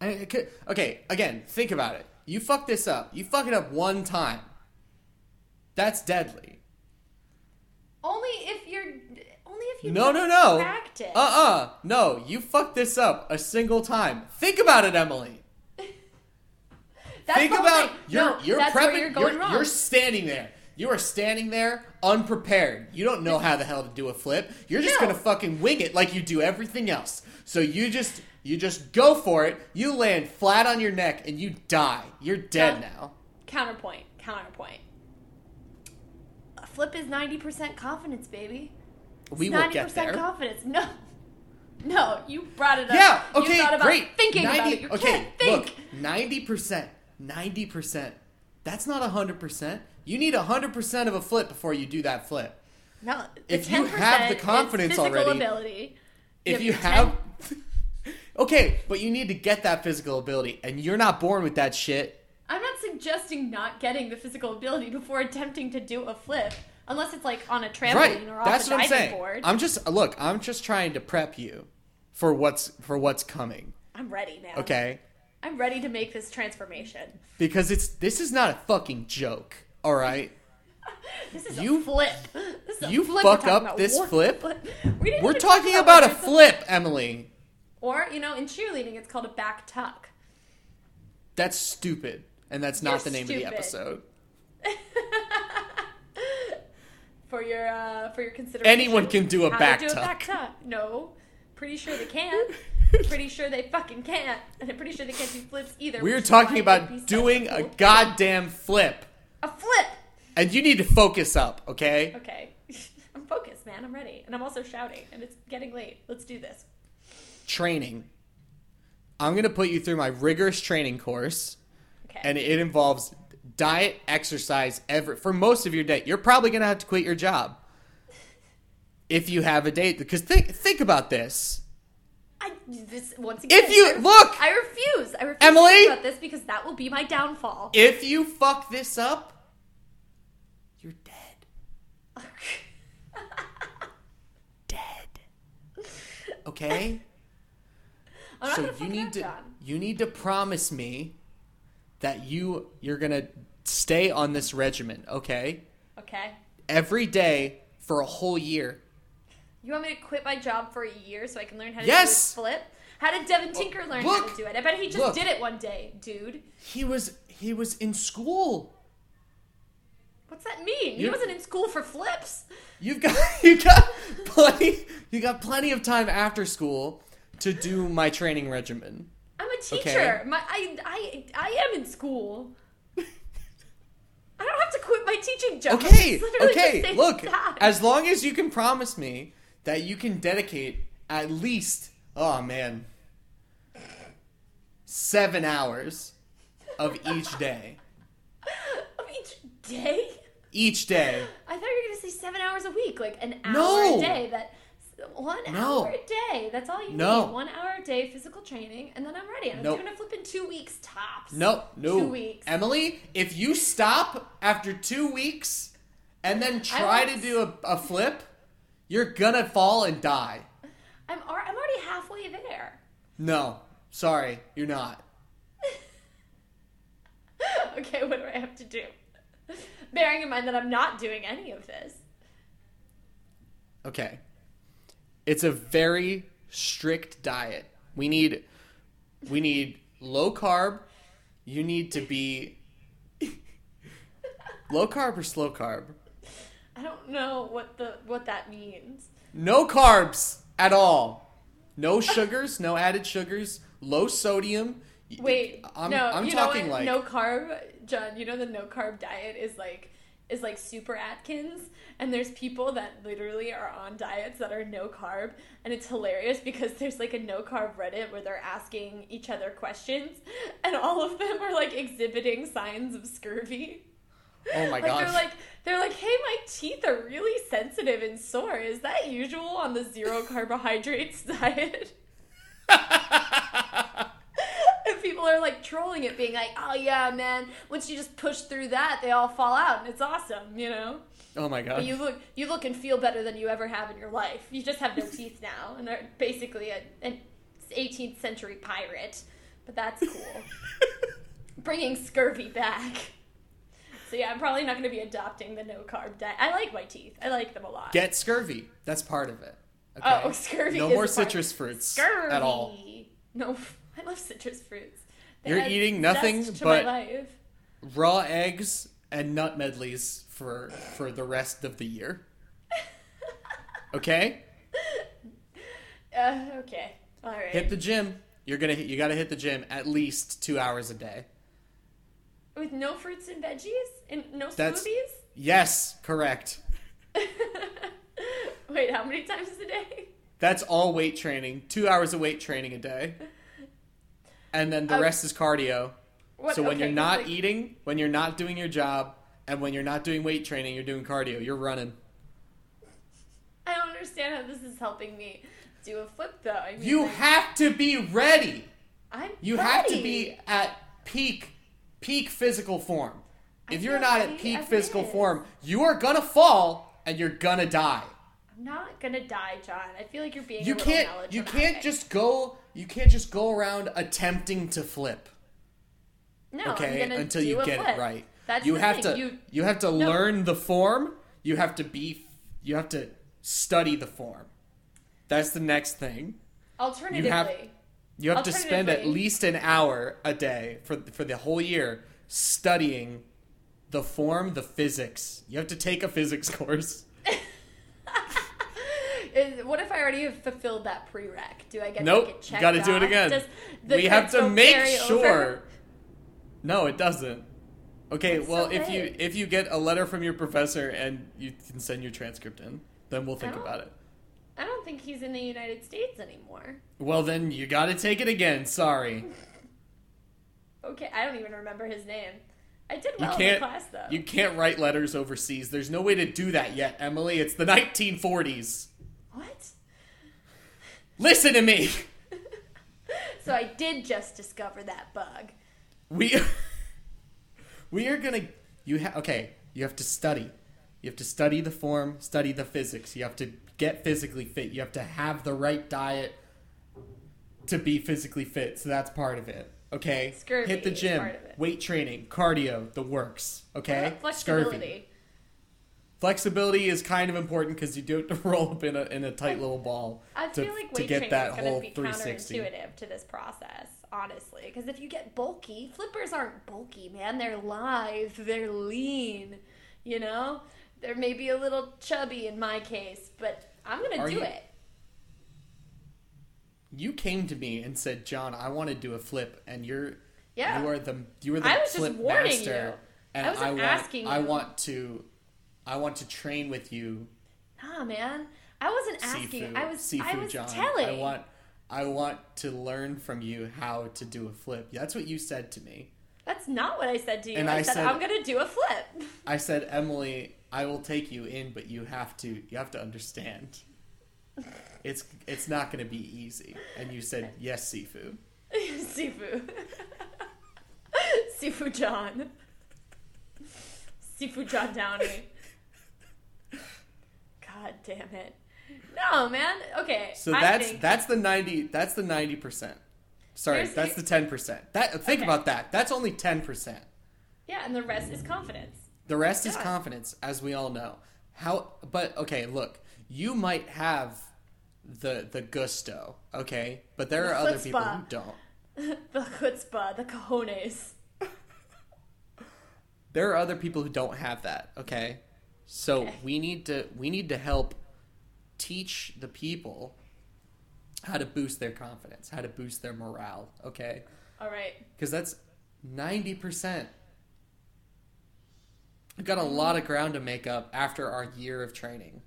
Speaker 1: I, it could, okay, again, think about it. You fuck this up. You fuck it up one time. That's deadly.
Speaker 2: only if you're, only if you
Speaker 1: No, no, no.
Speaker 2: practice.
Speaker 1: Uh uh No, you fucked this up a single time. Think about it, Emily.
Speaker 2: That's
Speaker 1: Think about
Speaker 2: thing.
Speaker 1: you're
Speaker 2: no,
Speaker 1: you're prepping.
Speaker 2: you're going
Speaker 1: you're,
Speaker 2: wrong.
Speaker 1: you're standing there. You are standing there unprepared. You don't know how the hell to do a flip. You're just
Speaker 2: No.
Speaker 1: gonna fucking wing it like you do everything else. So you just you just go for it. You land flat on your neck and you die. You're dead now.
Speaker 2: Counterpoint. Counterpoint. A flip is ninety percent confidence, baby.
Speaker 1: We will get
Speaker 2: 90%
Speaker 1: there.
Speaker 2: confidence. No. No, you brought it up.
Speaker 1: Yeah.
Speaker 2: You
Speaker 1: Okay.
Speaker 2: thought about
Speaker 1: great.
Speaker 2: Thinking
Speaker 1: 90,
Speaker 2: about it. You
Speaker 1: okay.
Speaker 2: can't think.
Speaker 1: Look. Ninety percent. Ninety percent. That's not hundred percent. You need hundred percent of a flip before you do that flip.
Speaker 2: No,
Speaker 1: If you have the confidence already-
Speaker 2: ability.
Speaker 1: if
Speaker 2: Yeah,
Speaker 1: you have okay but you need to get that physical ability and you're not born with that shit
Speaker 2: I'm not suggesting not getting the physical ability before attempting to do a flip, unless it's like on a trampoline
Speaker 1: right
Speaker 2: or off
Speaker 1: that's
Speaker 2: the
Speaker 1: what i'm
Speaker 2: diving
Speaker 1: saying
Speaker 2: board.
Speaker 1: i'm just look i'm just trying to prep you for what's for what's coming
Speaker 2: I'm ready now.
Speaker 1: okay
Speaker 2: I'm ready to make this transformation.
Speaker 1: because it's this is not a fucking joke all right
Speaker 2: This is
Speaker 1: You-
Speaker 2: a flip. This is a
Speaker 1: you
Speaker 2: flip
Speaker 1: fuck up this flip?
Speaker 2: We didn't
Speaker 1: we're talking
Speaker 2: talk
Speaker 1: about a flip emily
Speaker 2: Or, you know, in cheerleading, it's called a back tuck.
Speaker 1: that's stupid and that's not
Speaker 2: You're
Speaker 1: the name of the episode
Speaker 2: for your uh, for your consideration.
Speaker 1: Anyone can do a back
Speaker 2: to do
Speaker 1: tuck.
Speaker 2: a back tuck. No, pretty sure they can. pretty sure they fucking can't, and I'm pretty sure they can't do flips either.
Speaker 1: we're talking
Speaker 2: why it'd be
Speaker 1: about doing a
Speaker 2: cool-
Speaker 1: goddamn flip
Speaker 2: a flip.
Speaker 1: and you need to focus up okay
Speaker 2: Okay, I'm focused, man. I'm ready, and I'm also shouting, and it's getting late. Let's do this.
Speaker 1: training. I'm going to put you through my rigorous training course,
Speaker 2: Okay.
Speaker 1: and it involves diet, exercise, every for most of your day. You're probably going to have to quit your job if you have a date. Because think think about this.
Speaker 2: I this once again.
Speaker 1: If you-
Speaker 2: I-
Speaker 1: look!
Speaker 2: I refuse. I refuse
Speaker 1: Emily!
Speaker 2: about this because that will be my downfall.
Speaker 1: If you fuck this up, you're dead. Dead. Okay?
Speaker 2: I'm
Speaker 1: so you need to
Speaker 2: John.
Speaker 1: you need to promise me that you you're to stay on this regimen, okay?
Speaker 2: Okay.
Speaker 1: Every day for a whole year.
Speaker 2: You want me to quit my job for a year so I can learn how to
Speaker 1: Yes!
Speaker 2: do a flip? How did Devin Tinker learn how to do it? I bet he just
Speaker 1: Look.
Speaker 2: did it one day, dude.
Speaker 1: He was he was in school.
Speaker 2: What's that mean? He wasn't in school for flips.
Speaker 1: You've got you got plenty you got plenty of time after school to do my training regimen.
Speaker 2: I'm a teacher.
Speaker 1: Okay.
Speaker 2: My, I, I, I am in school. I don't have to quit my teaching job.
Speaker 1: Okay,
Speaker 2: It's literally the
Speaker 1: okay. Look,
Speaker 2: time.
Speaker 1: as long as you can promise me that you can dedicate at least oh man 7 hours of each day.
Speaker 2: of each day.
Speaker 1: Each day.
Speaker 2: I thought you were gonna say seven hours a week, like an hour
Speaker 1: No.
Speaker 2: a day. That one
Speaker 1: No.
Speaker 2: hour a day. That's all you
Speaker 1: No.
Speaker 2: need. One hour a day physical training, and then I'm ready. I'm
Speaker 1: Nope.
Speaker 2: doing a flip in two weeks tops.
Speaker 1: No, no.
Speaker 2: Two weeks.
Speaker 1: Emily, if you stop after two weeks and then try to do a, a flip, you're gonna fall and die.
Speaker 2: I'm I'm already halfway there.
Speaker 1: No, sorry, you're not.
Speaker 2: okay, what do I have to do? Bearing in mind that I'm not doing any of this.
Speaker 1: Okay. It's a very strict diet. We need we need low carb. You need to be low carb or slow carb?
Speaker 2: I don't know what the what that means.
Speaker 1: No carbs at all. No sugars, no added sugars, low sodium.
Speaker 2: Wait,
Speaker 1: I'm,
Speaker 2: no,
Speaker 1: I'm
Speaker 2: you
Speaker 1: talking
Speaker 2: know what?
Speaker 1: like
Speaker 2: no carb, John. You know the no carb diet is like is like super Atkins, and there's people that literally are on diets that are no carb, and it's hilarious because there's like a no carb Reddit where they're asking each other questions, and all of them are like exhibiting signs of scurvy.
Speaker 1: Oh my
Speaker 2: Like
Speaker 1: gosh.
Speaker 2: they're like they're like, hey, my teeth are really sensitive and sore. Is that usual on the zero carbohydrates diet? and people are like trolling it, being like, "Oh yeah, man, once you just push through that, they all fall out, and it's awesome," you know.
Speaker 1: oh my
Speaker 2: But
Speaker 1: god.
Speaker 2: you look, you look and feel better than you ever have in your life. You just have no teeth now, and they're basically a, an 18th century pirate. But that's cool. Bringing scurvy back. So yeah, I'm probably not going to be adopting the no carb diet. I like my teeth. I like them a lot.
Speaker 1: Get scurvy. That's part of it. Okay?
Speaker 2: Oh, scurvy
Speaker 1: No more citrus fruits
Speaker 2: scurvy.
Speaker 1: at all.
Speaker 2: No, I love citrus fruits. They
Speaker 1: You're eating nothing but-
Speaker 2: life.
Speaker 1: Raw eggs and nut medleys for for the rest of the year. Okay?
Speaker 2: Uh, okay, all right.
Speaker 1: Hit the gym. You're gonna hit, you gotta hit the gym at least two hours a day.
Speaker 2: With no fruits and veggies and no
Speaker 1: That's-
Speaker 2: smoothies.
Speaker 1: Yes, correct.
Speaker 2: Wait, how many times a day?
Speaker 1: That's all weight training. Two hours of weight training a day. And then the
Speaker 2: Okay.
Speaker 1: rest is cardio.
Speaker 2: What,
Speaker 1: So when
Speaker 2: okay,
Speaker 1: you're not
Speaker 2: like-
Speaker 1: eating, when you're not doing your job, and when you're not doing weight training, you're doing cardio. You're running.
Speaker 2: I don't understand how this is helping me do a flip though. I mean,
Speaker 1: You
Speaker 2: like,
Speaker 1: have to be ready.
Speaker 2: I'm
Speaker 1: You have to be at peak peak physical form. If you're not at peak physical form, you are gonna fall and you're gonna die.
Speaker 2: I'm not gonna die, John. I feel like you're being.
Speaker 1: You can't you can't just go you can't just go around attempting to flip.
Speaker 2: no,
Speaker 1: okay until
Speaker 2: do
Speaker 1: you get
Speaker 2: flip.
Speaker 1: it right
Speaker 2: That's
Speaker 1: you have
Speaker 2: thing.
Speaker 1: to
Speaker 2: You,
Speaker 1: you, have to
Speaker 2: No.
Speaker 1: learn the form you have to be you have to study the form that's the next thing
Speaker 2: alternatively,
Speaker 1: you have to spend at least an hour a day for for the whole year studying the form the physics. You have to take a physics course.
Speaker 2: Is- what if I already have fulfilled that prereq? Do I get
Speaker 1: nope.
Speaker 2: to get
Speaker 1: you
Speaker 2: checked
Speaker 1: got to do it again. We have to make sure
Speaker 2: over?
Speaker 1: no it doesn't. Okay
Speaker 2: That's
Speaker 1: well
Speaker 2: so
Speaker 1: if you if you get a letter from your professor and you can send your transcript in then we'll think
Speaker 2: don't-
Speaker 1: about it
Speaker 2: I don't think he's in the United States anymore.
Speaker 1: Well, then you got to take it again. Sorry,
Speaker 2: Okay, I don't even remember his name. I did
Speaker 1: you
Speaker 2: well in
Speaker 1: can't.
Speaker 2: the class though.
Speaker 1: You can't write letters overseas. There's no way to do that yet, Emily. It's the 1940s.
Speaker 2: What?
Speaker 1: Listen to me.
Speaker 2: So I did just discover that bug.
Speaker 1: We we are gonna. You have okay. You have to study. You have to study the form, study the physics. You have to get physically fit. You have to have the right diet to be physically fit. So that's part of it. Okay.
Speaker 2: Scurvy
Speaker 1: Hit the gym.
Speaker 2: part of it.
Speaker 1: Weight training, cardio, the works. Okay.
Speaker 2: Uh, what about
Speaker 1: Scurvy.
Speaker 2: Flexibility.
Speaker 1: Flexibility is kind of important because you do have to roll up in a in a tight little ball
Speaker 2: I
Speaker 1: to,
Speaker 2: feel like
Speaker 1: to
Speaker 2: weight
Speaker 1: get
Speaker 2: training
Speaker 1: that
Speaker 2: is going
Speaker 1: whole
Speaker 2: to be
Speaker 1: 360.
Speaker 2: counterintuitive to this process, honestly. Because if you get bulky, flippers aren't bulky, man. They're live. they're lean. You know, they're maybe a little chubby in my case, but I'm going
Speaker 1: Are
Speaker 2: to do
Speaker 1: you-
Speaker 2: it.
Speaker 1: You came to me and said, "John, I want to do a flip," and you're
Speaker 2: Yeah.
Speaker 1: you are the you are the
Speaker 2: I was just
Speaker 1: flip
Speaker 2: warning
Speaker 1: master,
Speaker 2: you.
Speaker 1: and
Speaker 2: I wasn't
Speaker 1: want
Speaker 2: asking
Speaker 1: I want to I want to train with you,
Speaker 2: Nah, man. I wasn't asking.
Speaker 1: Sifu,
Speaker 2: I was.
Speaker 1: Sifu
Speaker 2: I was
Speaker 1: John.
Speaker 2: telling.
Speaker 1: I want I want to learn from you how to do a flip. That's what you said to me.
Speaker 2: That's not what I said to you.
Speaker 1: And
Speaker 2: I,
Speaker 1: I
Speaker 2: said,
Speaker 1: said-
Speaker 2: I'm going to do a flip.
Speaker 1: I said, Emily, I will take you in, but you have to you have to understand. It's it's not going to be easy. And you said yes, Sifu.
Speaker 2: Sifu. Sifu John. Sifu John Downey. God damn it. No, man. Okay.
Speaker 1: So
Speaker 2: I
Speaker 1: that's
Speaker 2: think-
Speaker 1: that's the ninety. That's the ninety percent. Sorry,
Speaker 2: Here's-
Speaker 1: that's the ten percent. That think
Speaker 2: Okay.
Speaker 1: about that. That's only ten percent.
Speaker 2: Yeah, and the rest is confidence.
Speaker 1: The oh rest is confidence, as we all know. How? But okay, look, you might have the the gusto, okay, but there
Speaker 2: The
Speaker 1: are other people who don't.
Speaker 2: the chutzpah, the cojones.
Speaker 1: There are other people who don't have that, okay? So
Speaker 2: Okay.
Speaker 1: we need to we need to help teach the people how to boost their confidence, how to boost their morale, okay?
Speaker 2: All right.
Speaker 1: Because that's 90%. We've got a lot of ground to make up after our year of training.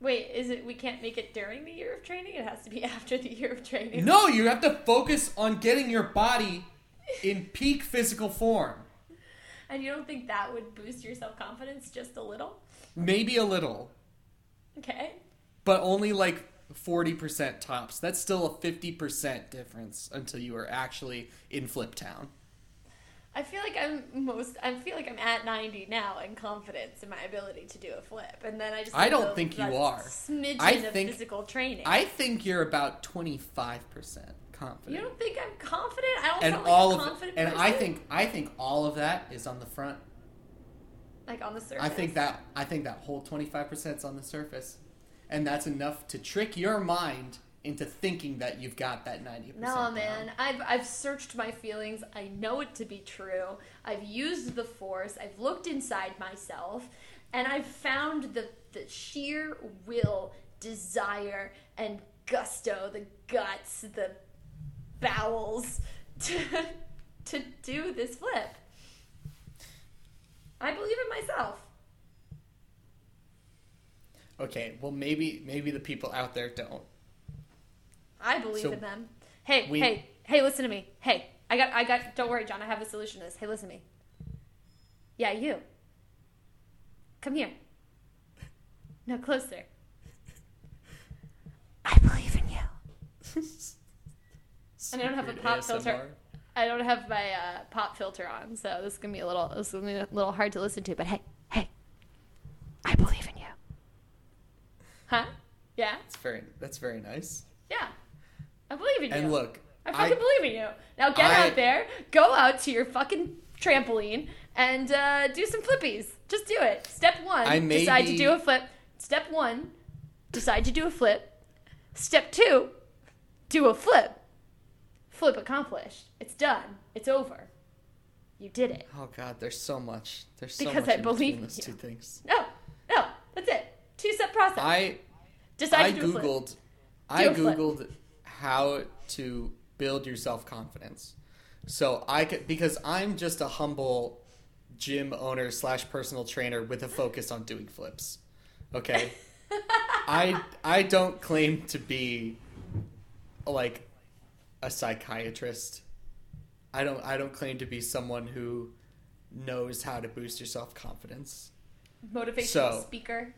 Speaker 2: Wait, is it we can't make it during the year of training? It has to be after the year of training.
Speaker 1: No, you have to focus on getting your body in peak physical form.
Speaker 2: And you don't think that would boost your self confidence just a little?
Speaker 1: Maybe a little,
Speaker 2: Okay.
Speaker 1: but only like 40% tops. That's still a 50% difference until you are actually in Flip Town.
Speaker 2: I feel like I'm most. I feel like I'm at 90 now in confidence in my ability to do a flip, and then I just.
Speaker 1: I don't think you are.
Speaker 2: Smidgen
Speaker 1: I
Speaker 2: of
Speaker 1: think-
Speaker 2: physical training.
Speaker 1: I think you're about 25% confident.
Speaker 2: you don't think I'm confident? I don't
Speaker 1: and
Speaker 2: like
Speaker 1: all of
Speaker 2: confident
Speaker 1: and I
Speaker 2: person.
Speaker 1: think I think all of that is on the front
Speaker 2: like on the surface.
Speaker 1: I think that I think that whole twenty five percent is on the surface, and that's enough to trick your mind into thinking that you've got that ninety percent.
Speaker 2: No, man. I've I've searched my feelings. I know it to be true. I've used the force. I've looked inside myself, and I've found the the sheer will, desire, and gusto, the guts, the bowels to to do this flip. I believe in myself.
Speaker 1: Okay, well maybe maybe the people out there don't.
Speaker 2: I believe
Speaker 1: So,
Speaker 2: in them. Hey,
Speaker 1: we-
Speaker 2: hey, hey, listen to me. Hey, I got, I got, don't worry, John, I have a solution to this. Hey, listen to me. Yeah, you. Come here. No, closer. I believe in you. And I don't have a pop
Speaker 1: ASMR.
Speaker 2: filter. I don't have my uh, pop filter on, so this is gonna be a little, this is gonna be a little hard to listen to. But hey, hey, I believe in you. Huh? Yeah,
Speaker 1: It's very that's very nice.
Speaker 2: yeah. I believe in you.
Speaker 1: And look,
Speaker 2: I fucking believe in you. Now get
Speaker 1: I-
Speaker 2: out there, go out to your fucking trampoline, and uh, do some flippies. Just do it. Step one,
Speaker 1: I
Speaker 2: decide to do a flip. Step one, decide to do a flip. Step two, do a flip. Flip accomplished. It's done. It's over. You did it.
Speaker 1: Oh god, there's so much. There's so
Speaker 2: Because
Speaker 1: much
Speaker 2: I
Speaker 1: in
Speaker 2: believe in
Speaker 1: those
Speaker 2: you.
Speaker 1: two things.
Speaker 2: No, no, that's it. Two step process.
Speaker 1: I
Speaker 2: decided
Speaker 1: I
Speaker 2: to do a flip.
Speaker 1: I Googled I
Speaker 2: Do flip.
Speaker 1: How to build your self confidence. So I could because I'm just a humble gym owner slash personal trainer with a focus on doing flips. Okay, I I don't claim to be like a psychiatrist. I don't I don't claim to be someone who knows how to boost your self confidence.
Speaker 2: Motivational
Speaker 1: So-
Speaker 2: speaker.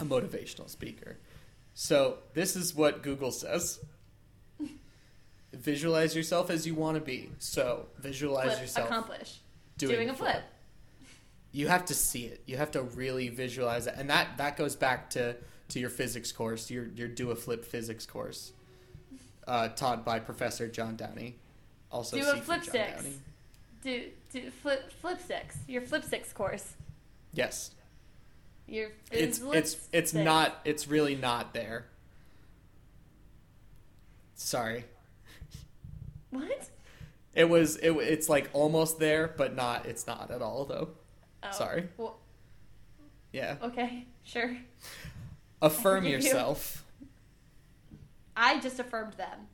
Speaker 1: a motivational speaker. So this is what Google says. Visualize yourself as you want to be. So visualize
Speaker 2: Flip
Speaker 1: yourself
Speaker 2: accomplish.
Speaker 1: doing,
Speaker 2: Doing a flip.
Speaker 1: You have to see it. You have to really visualize it, and that that goes back to to your physics course, your your do a flip physics course, uh, taught by Professor John Downey. Also,
Speaker 2: Do a flip
Speaker 1: John
Speaker 2: sticks.
Speaker 1: Downey.
Speaker 2: Do do flip flip six. Your flip six course.
Speaker 1: Yes,
Speaker 2: Your
Speaker 1: it's it's it's
Speaker 2: six.
Speaker 1: not. It's really not there. Sorry.
Speaker 2: What?
Speaker 1: It was it, it's like almost there, but not. It's not at all though.
Speaker 2: Oh,
Speaker 1: Sorry.
Speaker 2: Well,
Speaker 1: Yeah.
Speaker 2: okay, sure.
Speaker 1: Affirm
Speaker 2: forgive you.
Speaker 1: yourself.
Speaker 2: I just affirmed them,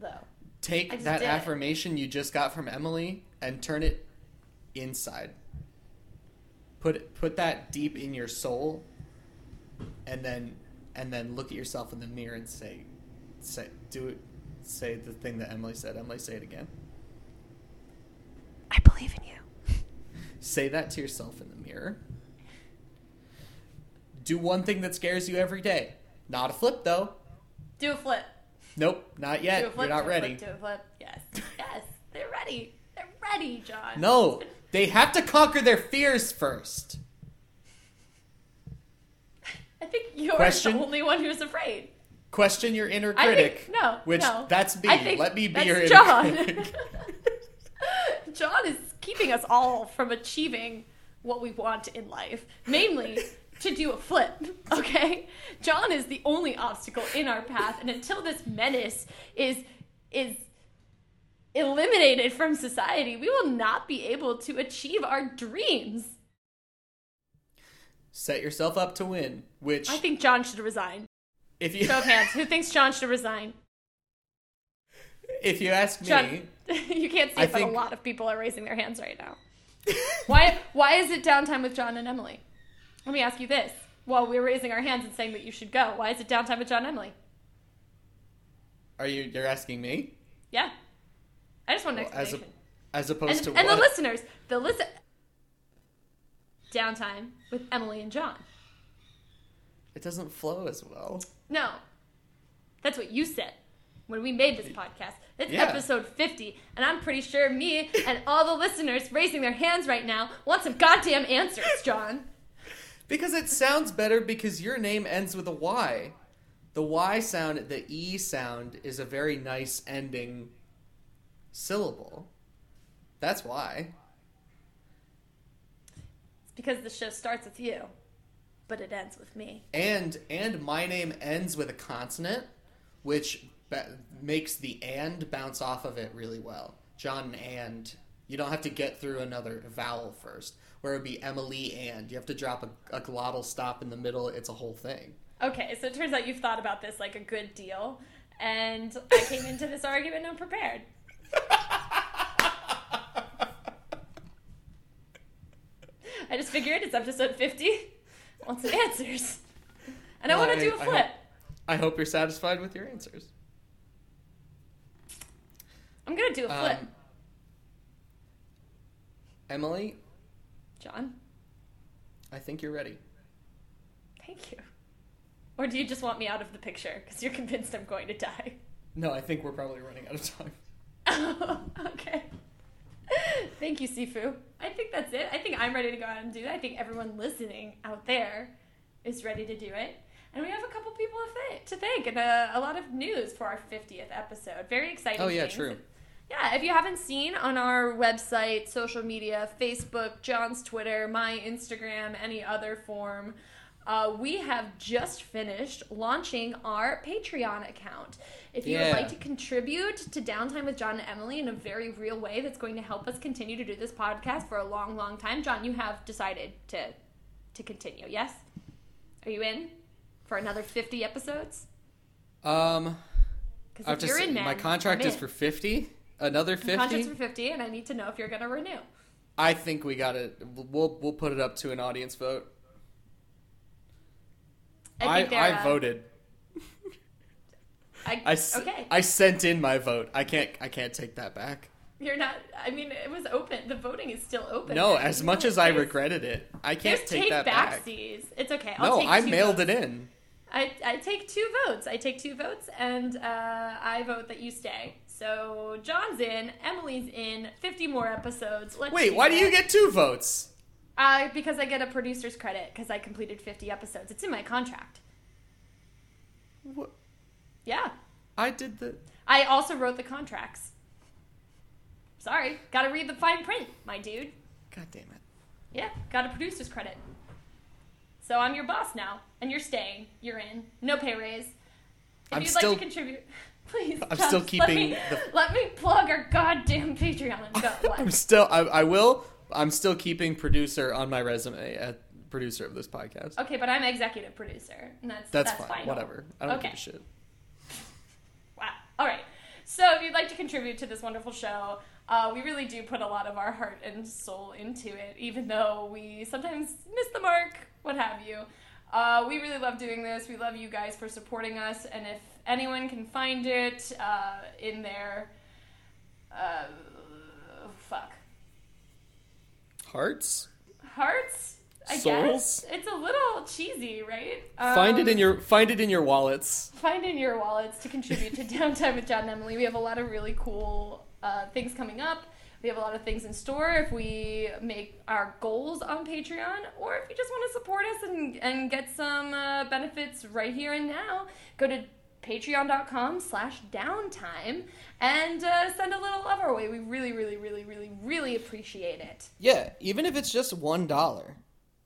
Speaker 2: though.
Speaker 1: Take that
Speaker 2: it.
Speaker 1: affirmation you just got from Emily and turn it inside. Put put that deep in your soul, and then and then look at yourself in the mirror and say, say do it. Say the thing that Emily said. Emily, say it again.
Speaker 2: I believe in you.
Speaker 1: Say that to yourself in the mirror. Do one thing that scares you every day. Not a flip though.
Speaker 2: Do a flip.
Speaker 1: Nope, not yet.
Speaker 2: Do a flip.
Speaker 1: You're not
Speaker 2: do a
Speaker 1: ready.
Speaker 2: Flip, do a flip. Yes. Yes. They're ready. They're ready, John.
Speaker 1: No, they have to conquer their fears first.
Speaker 2: I think you're
Speaker 1: Question?
Speaker 2: the only one who's afraid.
Speaker 1: Question your inner
Speaker 2: I
Speaker 1: critic.
Speaker 2: think no.
Speaker 1: which
Speaker 2: no.
Speaker 1: that's me. Let me be your inner
Speaker 2: John.
Speaker 1: critic.
Speaker 2: John is keeping us all from achieving what we want in life, namely to do a flip. Okay, John is the only obstacle in our path, and until this menace is is eliminated from society, we will not be able to achieve our dreams.
Speaker 1: Set yourself up to win. Which,
Speaker 2: I think John should resign.
Speaker 1: if you
Speaker 2: Show of hands. Who thinks John should resign?
Speaker 1: if you ask me,
Speaker 2: John, you can't see
Speaker 1: I
Speaker 2: it, but
Speaker 1: think-
Speaker 2: a lot of people are raising their hands right now. why? Why is it downtime with John and Emily? Let me ask you this: While we're raising our hands and saying that you should go, why is it downtime with John and Emily?
Speaker 1: are you you're asking me
Speaker 2: Yeah, I just want an
Speaker 1: Well, as a- as opposed
Speaker 2: and
Speaker 1: to
Speaker 2: and
Speaker 1: what?
Speaker 2: the listeners, the listen. Downtime with Emily and John.
Speaker 1: it doesn't flow as well.
Speaker 2: No, that's what you said when we made this podcast. It's
Speaker 1: Yeah.
Speaker 2: episode 50, and I'm pretty sure me and all the listeners raising their hands right now want some goddamn answers, John.
Speaker 1: Because it sounds better because your name ends with a Y. The Y sound, the E sound, is a very nice ending syllable. That's why.
Speaker 2: It's because the show starts with you, but it ends with me.
Speaker 1: And and my name ends with a consonant, which ba- makes the and bounce off of it really well. John and. You don't have to get through another vowel first. Where it would be Emily and. You have to drop a, a glottal stop in the middle. It's a whole thing.
Speaker 2: Okay, so it turns out you've thought about this like a good deal, and I came into this argument unprepared. I just figured it's episode 50. Want some answers. And I want to do a flip.
Speaker 1: hope- I hope you're satisfied with your answers.
Speaker 2: I'm going to do a flip.
Speaker 1: Um, Emily,
Speaker 2: John,
Speaker 1: I think you're ready.
Speaker 2: thank you. Or do you just want me out of the picture because you're convinced I'm going to die?
Speaker 1: No, I think we're probably running out of time.
Speaker 2: Oh, okay. Thank you, Sifu. I think that's it. I think I'm ready to go out and do it. I think everyone listening out there is ready to do it. And we have a couple people to thank, to thank and a, a lot of news for our 50th episode. Very exciting.
Speaker 1: Oh, yeah,
Speaker 2: things.
Speaker 1: true.
Speaker 2: Yeah, if you haven't seen on our website, social media, Facebook, John's Twitter, my Instagram, any other form, uh, we have just finished launching our Patreon account. If you would like to contribute to Downtime with John and Emily in a very real way that's going to help us continue to do this podcast for a long, long time, John, you have decided to to continue. Yes? Are you in for another 50 episodes?
Speaker 1: Um,
Speaker 2: Because if
Speaker 1: just
Speaker 2: you're in, man,
Speaker 1: my contract is for fifty. Another
Speaker 2: The contract's
Speaker 1: fifty.
Speaker 2: for 50, and I need to know if you're going to renew.
Speaker 1: I think we got it. We'll we'll put it up to an audience vote.
Speaker 2: I,
Speaker 1: I I,
Speaker 2: uh,
Speaker 1: voted.
Speaker 2: I,
Speaker 1: I,
Speaker 2: okay.
Speaker 1: I sent in my vote. I can't I can't take that back.
Speaker 2: You're not. I mean, it was open. The voting is still open.
Speaker 1: No, as much as I regretted it, I can't
Speaker 2: There's
Speaker 1: take that back.
Speaker 2: backsies. It's okay. I'll
Speaker 1: No, I mailed
Speaker 2: votes.
Speaker 1: it in.
Speaker 2: I, I take two votes. I take two votes, and uh, I vote that you stay. So John's in, Emily's in. Fifty more episodes. Let's
Speaker 1: Wait, why do you get two votes?
Speaker 2: Uh, because I get a producer's credit because I completed fifty episodes. It's in my contract.
Speaker 1: What?
Speaker 2: Yeah.
Speaker 1: I did the.
Speaker 2: I also wrote the contracts. Sorry, gotta read the fine print, my dude.
Speaker 1: God damn it.
Speaker 2: Yeah, got a producer's credit. So I'm your boss now, and you're staying. You're in. No pay raise. If
Speaker 1: I'm
Speaker 2: you'd
Speaker 1: still-
Speaker 2: like to contribute, please.
Speaker 1: I'm still
Speaker 2: let
Speaker 1: keeping
Speaker 2: me,
Speaker 1: the-
Speaker 2: Let me plug our goddamn Patreon and go.
Speaker 1: I'm still. I, I will. I'm still keeping producer on my resume at producer of this podcast.
Speaker 2: okay, but I'm executive producer, and that's
Speaker 1: That's,
Speaker 2: that's,
Speaker 1: fine.
Speaker 2: final.
Speaker 1: Whatever. I don't
Speaker 2: okay.
Speaker 1: give a shit.
Speaker 2: Wow. All right. So if you'd like to contribute to this wonderful show, uh, we really do put a lot of our heart and soul into it, even though we sometimes miss the mark, what have you. Uh, we really love doing this. We love you guys for supporting us, and if anyone can find it uh, in their uh, fuck
Speaker 1: Hearts.
Speaker 2: hearts, I
Speaker 1: souls.
Speaker 2: guess it's a little cheesy, right?
Speaker 1: Find it
Speaker 2: Um,
Speaker 1: in your find it in your wallets.
Speaker 2: find in your wallets to contribute to Downtime with John and Emily. We have a lot of really cool uh, things coming up. We have a lot of things in store if we make our goals on Patreon, or if you just want to support us and, and get some uh, benefits right here and now, go to patreon.com slash downtime and uh, send a little love our way. We really, really, really, really, really appreciate it.
Speaker 1: Yeah, even if it's just one dollar,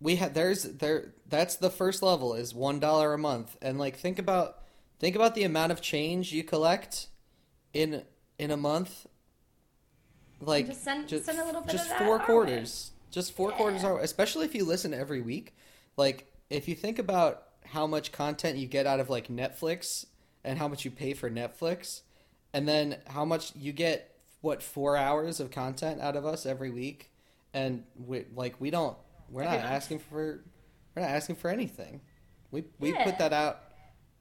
Speaker 1: we have there's there. That's the first level is one dollar a month, and like think about think about the amount of change you collect in in a month. Like
Speaker 2: just send- send a little bit
Speaker 1: just
Speaker 2: of that
Speaker 1: four
Speaker 2: our way.
Speaker 1: quarters, just four
Speaker 2: Yeah.
Speaker 1: quarters. Are, especially if you listen every week. Like if you think about how much content you get out of like Netflix and how much you pay for Netflix, and then how much you get what four hours of content out of us every week and we like we don't we're not asking for we're not asking for anything. We we
Speaker 2: Yeah.
Speaker 1: put that out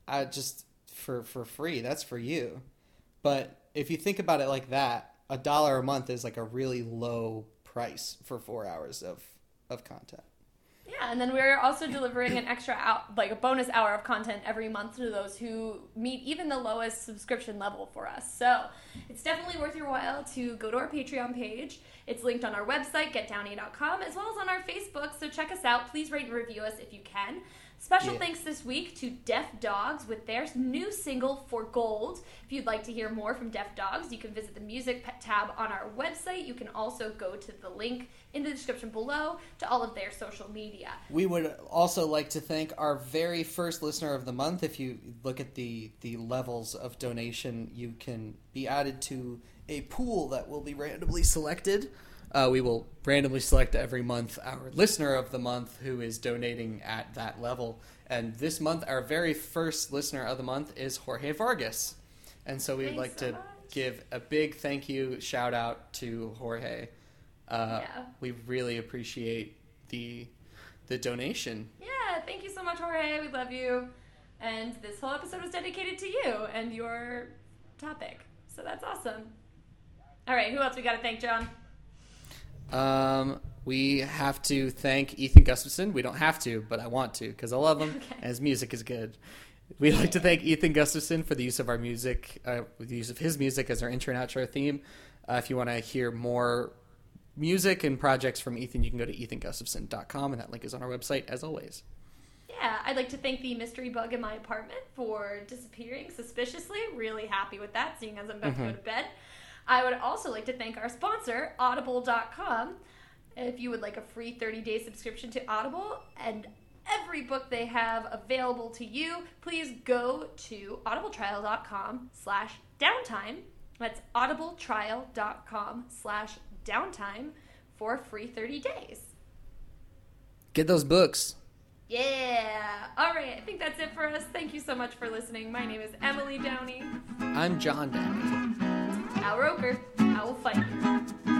Speaker 1: uh, just for for free. That's for you. But if you think about it like that a dollar a month is like a really low price for four hours of of content
Speaker 2: Yeah, and then we're also delivering an extra out, like a bonus hour of content every month to those who meet even the lowest subscription level for us. So it's definitely worth your while to go to our Patreon page. It's linked on our website, getdowny.com, as well as on our Facebook. So check us out. Please rate and review us if you can. Special
Speaker 1: Yeah.
Speaker 2: thanks this week to Deaf Dogs with their new single For Gold. If you'd like to hear more from Deaf Dogs, you can visit the music tab on our website. You can also go to the link in the description below to all of their social media.
Speaker 1: We would also like to thank our very first listener of the month. If you look at the the levels of donation, you can be added to a pool that will be randomly selected. Uh, we will randomly select every month our listener of the month who is donating at that level. And this month, our very first listener of the month is Jorge Vargas. And so we'd
Speaker 2: Thanks
Speaker 1: like
Speaker 2: so
Speaker 1: to
Speaker 2: much.
Speaker 1: give a big thank you, shout out to Jorge. Uh,
Speaker 2: Yeah.
Speaker 1: We really appreciate the the donation.
Speaker 2: Yeah, thank you so much, Jorge. We love you. And this whole episode was dedicated to you and your topic. So that's awesome. All right, who else we got to thank, John?
Speaker 1: Um, we have to thank Ethan Gustafson. We don't have to, but I want to because I love him
Speaker 2: Okay.
Speaker 1: and his music is good. We'd like to thank Ethan Gustafson for the use of our music, uh, the use of his music as our intro and outro theme. Uh, if you want to hear more music and projects from Ethan, you can go to ethangustafson.com, and that link is on our website as always.
Speaker 2: Yeah, I'd like to thank the mystery bug in my apartment for disappearing suspiciously. Really happy with that, seeing as I'm about to go to bed. I would also like to thank our sponsor, Audible.com. If you would like a free 30 day subscription to Audible and every book they have available to you, please go to audibletrial.com slash downtime. That's audibletrial.com slash downtime for free 30 days.
Speaker 1: Get those books.
Speaker 2: Yeah. All right. I think that's it for us. Thank you so much for listening. My name is Emily Downey.
Speaker 1: I'm John Downey.
Speaker 2: Al Roker. I will fight.